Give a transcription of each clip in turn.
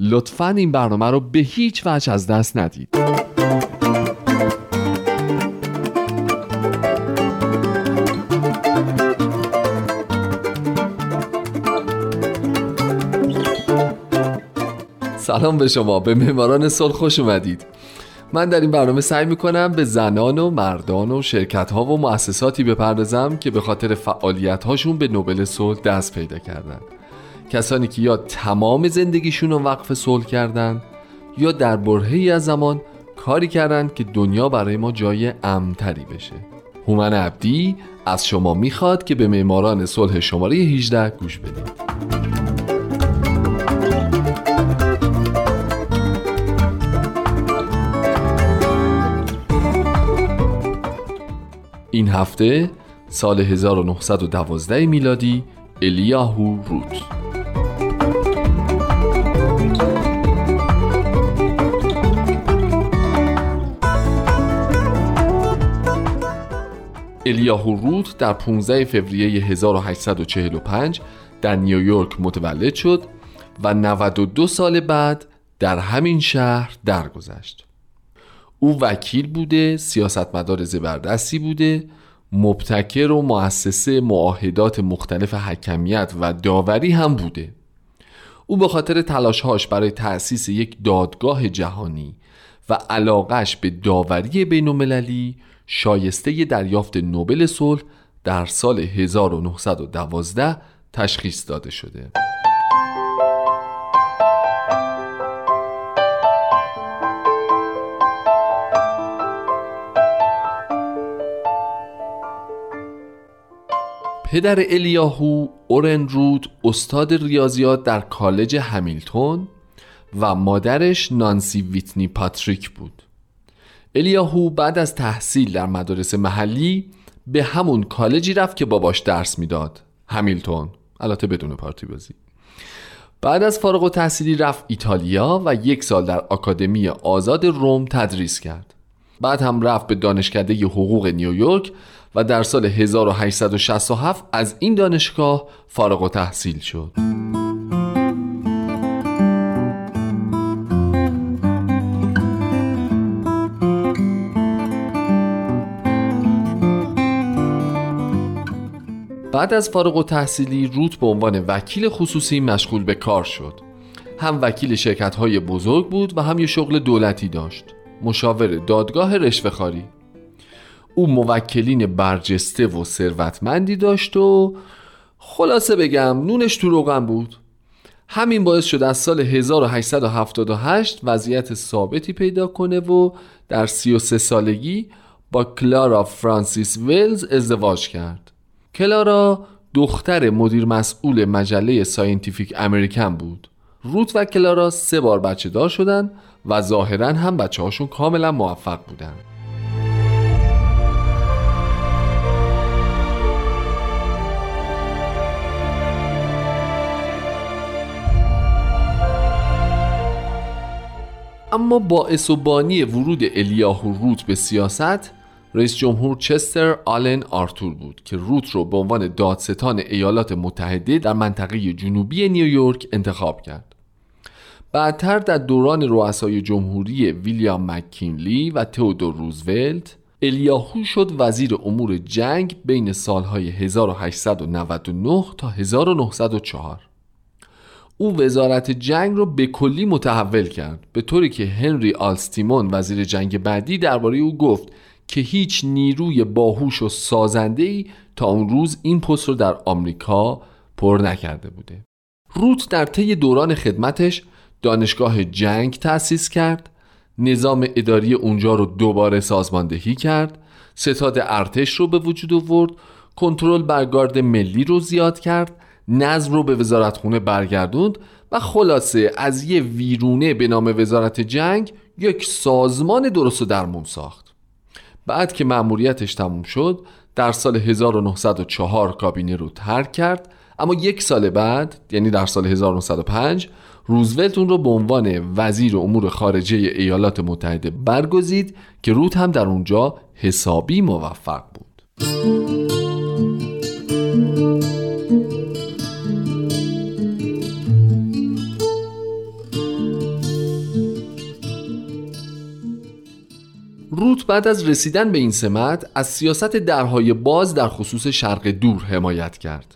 لطفا این برنامه رو به هیچ وجه از دست ندید. سلام به شما. به معماران صلح خوش اومدید. من در این برنامه سعی می‌کنم به زنان و مردان و شرکت ها و مؤسساتی بپردازم که به خاطر فعالیت هاشون به نوبل صلح دست پیدا کردن. کسانی که یا تمام زندگیشون رو وقف صلح کردن یا در برهی از زمان کاری کردن که دنیا برای ما جای امتری بشه. هومن عبدی از شما می‌خواد که به معماران صلح شماره 18 گوش بدید این هفته سال 1912 میلادی الیاهو روت الیاهو روت در 15 فوریه 1845 در نیویورک متولد شد و 92 سال بعد در همین شهر درگذشت. او وکیل بوده، سیاستمدار زبردستی بوده، مبتکر و مؤسسه معاهدات مختلف حکمیت و داوری هم بوده. او به خاطر تلاشهاش برای تأسیس یک دادگاه جهانی و علاقش به داوری بین شایسته دریافت نوبل صلح در سال 1912 تشخیص داده شده. پدر الیاهو اورن رود استاد ریاضیات در کالج همیلتون و مادرش نانسی ویتنی پاتریک بود الیاهو بعد از تحصیل در مدارس محلی به همون کالجی رفت که باباش درس می‌داد. همیلتون. البته بدون پارتی بازی بعد از فارغ و تحصیلی رفت ایتالیا و یک سال در آکادمی آزاد روم تدریس کرد. بعد هم رفت به دانشکده حقوق نیویورک و در سال 1867 از این دانشگاه فارغ و تحصیل شد. بعد از فارغ و تحصیلی روت به عنوان وکیل خصوصی مشغول به کار شد. هم وکیل شرکت های بزرگ بود و هم یه شغل دولتی داشت. مشاور دادگاه رشوهخواری. او موکلین برجسته و ثروتمندی داشت و خلاصه بگم نونش تو روغن بود. همین باعث شد از سال 1878 وضعیت ثابتی پیدا کنه و در 33 سالگی با کلارا فرانسیس ویلز ازدواج کرد. کلارا دختر مدیر مسئول مجله ساینتیفیک امریکن بود. روت و کلارا سه بار بچه دار شدن و ظاهرا هم بچه هاشون کاملا موفق بودن. اما باعث و بانی ورود الیاهو روت به سیاست رئیس جمهور چستر آلن آرتور بود که روت رو به عنوان دادستان ایالات متحده در منطقه جنوبی نیویورک انتخاب کرد. بعدتر در دوران رؤسای جمهوری ویلیام مککینلی و تئودور روزولت الیاهو شد وزیر امور جنگ بین سالهای 1899 تا 1904 او وزارت جنگ رو به کلی متحول کرد به طوری که هنری آلستیمون وزیر جنگ بعدی درباره او گفت که هیچ نیروی باهوش و سازنده ای تا اون روز این پست رو در آمریکا پر نکرده بوده. روت در طی دوران خدمتش دانشگاه جنگ تأسیس کرد نظام اداری اونجا رو دوباره سازماندهی کرد ستاد ارتش رو به وجود آورد کنترل بر گارد ملی رو زیاد کرد نظم رو به وزارتخونه برگردوند و خلاصه از یه ویرونه به نام وزارت جنگ یک سازمان درست و درمون ساخت. بعد که مأموریتش تموم شد در سال 1904 کابینه رو ترک کرد. اما یک سال بعد یعنی در سال 1905 روزولت اون رو به عنوان وزیر امور خارجه ایالات متحده برگزید که روت هم در اونجا حسابی موفق بود. بعد از رسیدن به این سمت از سیاست درهای باز در خصوص شرق دور حمایت کرد.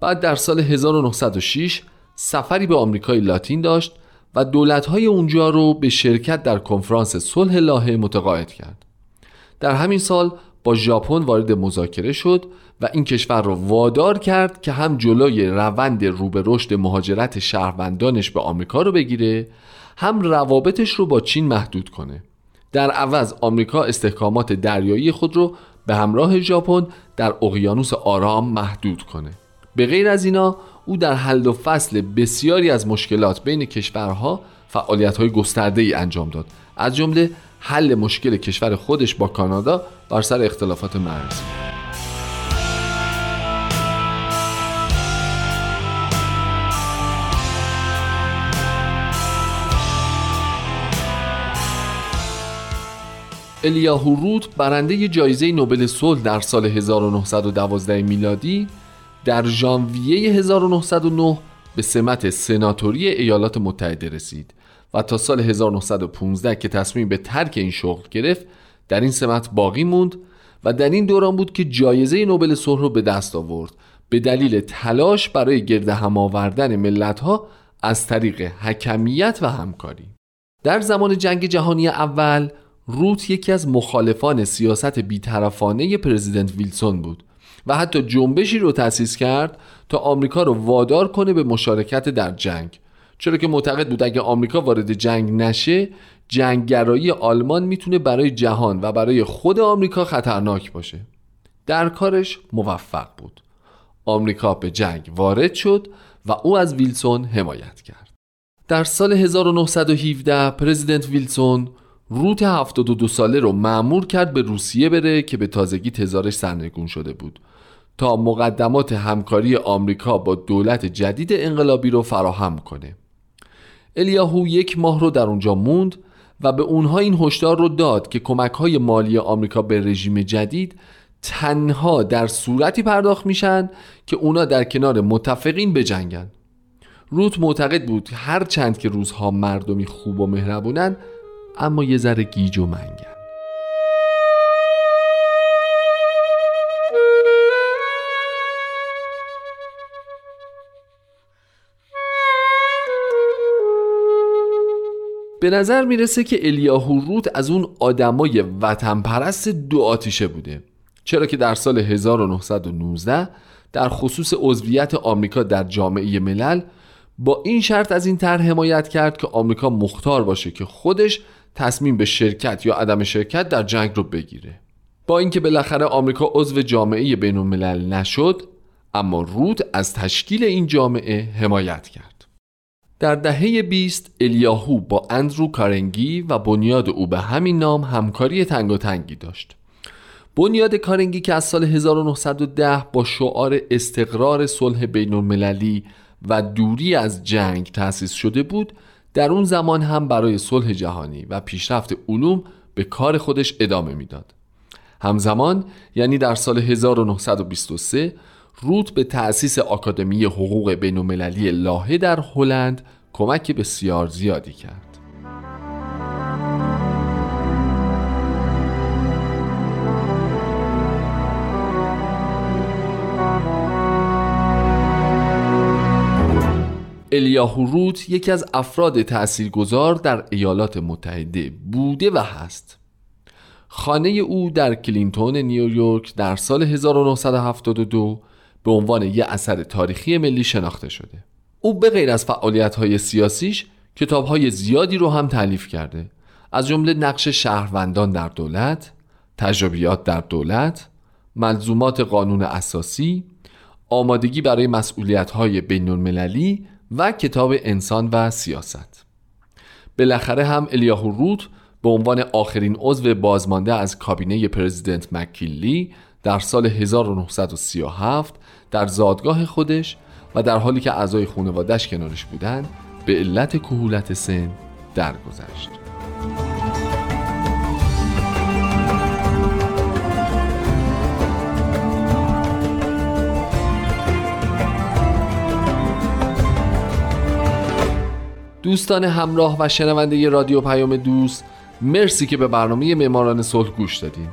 بعد در سال 1906 سفری به آمریکای لاتین داشت و دولتهای اونجا رو به شرکت در کنفرانس صلح لاهه متقاعد کرد. در همین سال با ژاپن وارد مذاکره شد و این کشور را وادار کرد که هم جلوی روند رو به رشد مهاجرت شهروندانش به آمریکا رو بگیره هم روابطش رو با چین محدود کنه. در عوض آمریکا استحکامات دریایی خود رو به همراه ژاپن در اقیانوس آرام محدود کنه. به غیر از اینا او در حل و فصل بسیاری از مشکلات بین کشورها فعالیت های گسترده انجام داد. از جمله حل مشکل کشور خودش با کانادا بر سر اختلافات مرزی الیاهو روت برنده جایزه نوبل صلح در سال 1912 میلادی در ژانویه 1909 به سمت سناتوری ایالات متحده رسید و تا سال 1915 که تصمیم به ترک این شغل گرفت در این سمت باقی موند و در این دوران بود که جایزه نوبل صلح رو به دست آورد. به دلیل تلاش برای گرد هم آوردن ملت‌ها از طریق حکمیت و همکاری. در زمان جنگ جهانی اول روت یکی از مخالفان سیاست بیطرفانه پرزیدنت ویلسون بود و حتی جنبشی رو تأسیس کرد تا آمریکا رو وادار کنه به مشارکت در جنگ. چرا که معتقد بود اگه آمریکا وارد جنگ نشه جنگگرایی آلمان می‌تونه برای جهان و برای خود آمریکا خطرناک باشه. در کارش موفق بود. آمریکا به جنگ وارد شد و او از ویلسون حمایت کرد. در سال 1917 پرزیدنت ویلسون روت 72 ساله رو معمور کرد به روسیه بره که به تازگی تزارش سرنگون شده بود. تا مقدمات همکاری آمریکا با دولت جدید انقلابی رو فراهم کنه. الیاهو یک ماه رو در اونجا موند و به اونها این هشدار رو داد که کمک های مالی آمریکا به رژیم جدید تنها در صورتی پرداخت میشن که اونا در کنار متفقین بجنگن. روت معتقد بود هر چند که روزها مردمی خوب و مهربونن اما یه ذره گیج و منگن به نظر می‌رسه که الیاهو روت از اون آدمای وطن پرست دو آتیشه بوده. چرا که در سال 1919 در خصوص عضویت آمریکا در جامعه ملل با این شرط از این طرح حمایت کرد که آمریکا مختار باشه که خودش تصمیم به شرکت یا عدم شرکت در جنگ رو بگیره. با اینکه بالاخره آمریکا عضو جامعه بین الملل نشد اما رود از تشکیل این جامعه حمایت کرد. در دهه 20 الیاهو با اندرو کارنگی و بنیاد او به همین نام همکاری تنگ و تنگی داشت. بنیاد کارنگی که از سال 1910 با شعار استقرار صلح بین المللی و دوری از جنگ تأسیس شده بود در اون زمان هم برای صلح جهانی و پیشرفت علوم به کار خودش ادامه می‌داد. همزمان یعنی در سال 1923 روت به تأسیس آکادمی حقوق بین المللی لاهه در هلند کمک بسیار زیادی کرد. الیاهو روت یکی از افراد تاثیرگذار در ایالات متحده بوده و هست. خانه او در کلینتون نیویورک در سال 1972 به عنوان یک اثر تاریخی ملی شناخته شده. او به غیر از فعالیت های سیاسیش کتاب های زیادی رو هم تعلیف کرده. از جمله نقش شهروندان در دولت تجربیات در دولت ملزومات قانون اساسی آمادگی برای مسئولیت های بین المللی و کتاب انسان و سیاست بالاخره هم الیاهو روت به عنوان آخرین عضو بازمانده از کابینه پرزیدنت مکیلی در سال 1937 در زادگاه خودش و در حالی که اعضای خانوادش کنارش بودن به علت کهولت سن درگذشت. دوستان همراه و شنونده رادیو پیام دوست مرسی که به برنامه معماران صلح گوش دادین.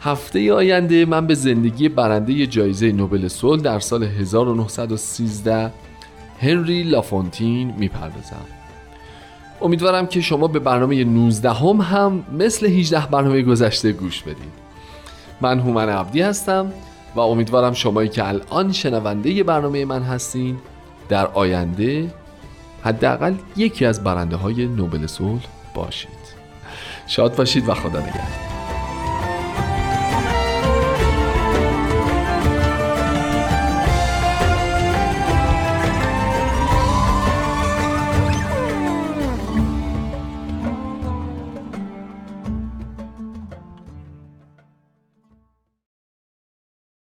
هفته آینده من به زندگی برنده جایزه نوبل صلح در سال 1913 هنری لافونتین می‌پردازم. امیدوارم که شما به برنامه 19 هم, هم مثل 18 برنامه گذشته گوش بدید من هومن عبدی هستم و امیدوارم شمایی که الان شنونده برنامه من هستین در آینده حداقل یکی از برنده های نوبل صلح باشید. شاد باشید و خدا نگهدار.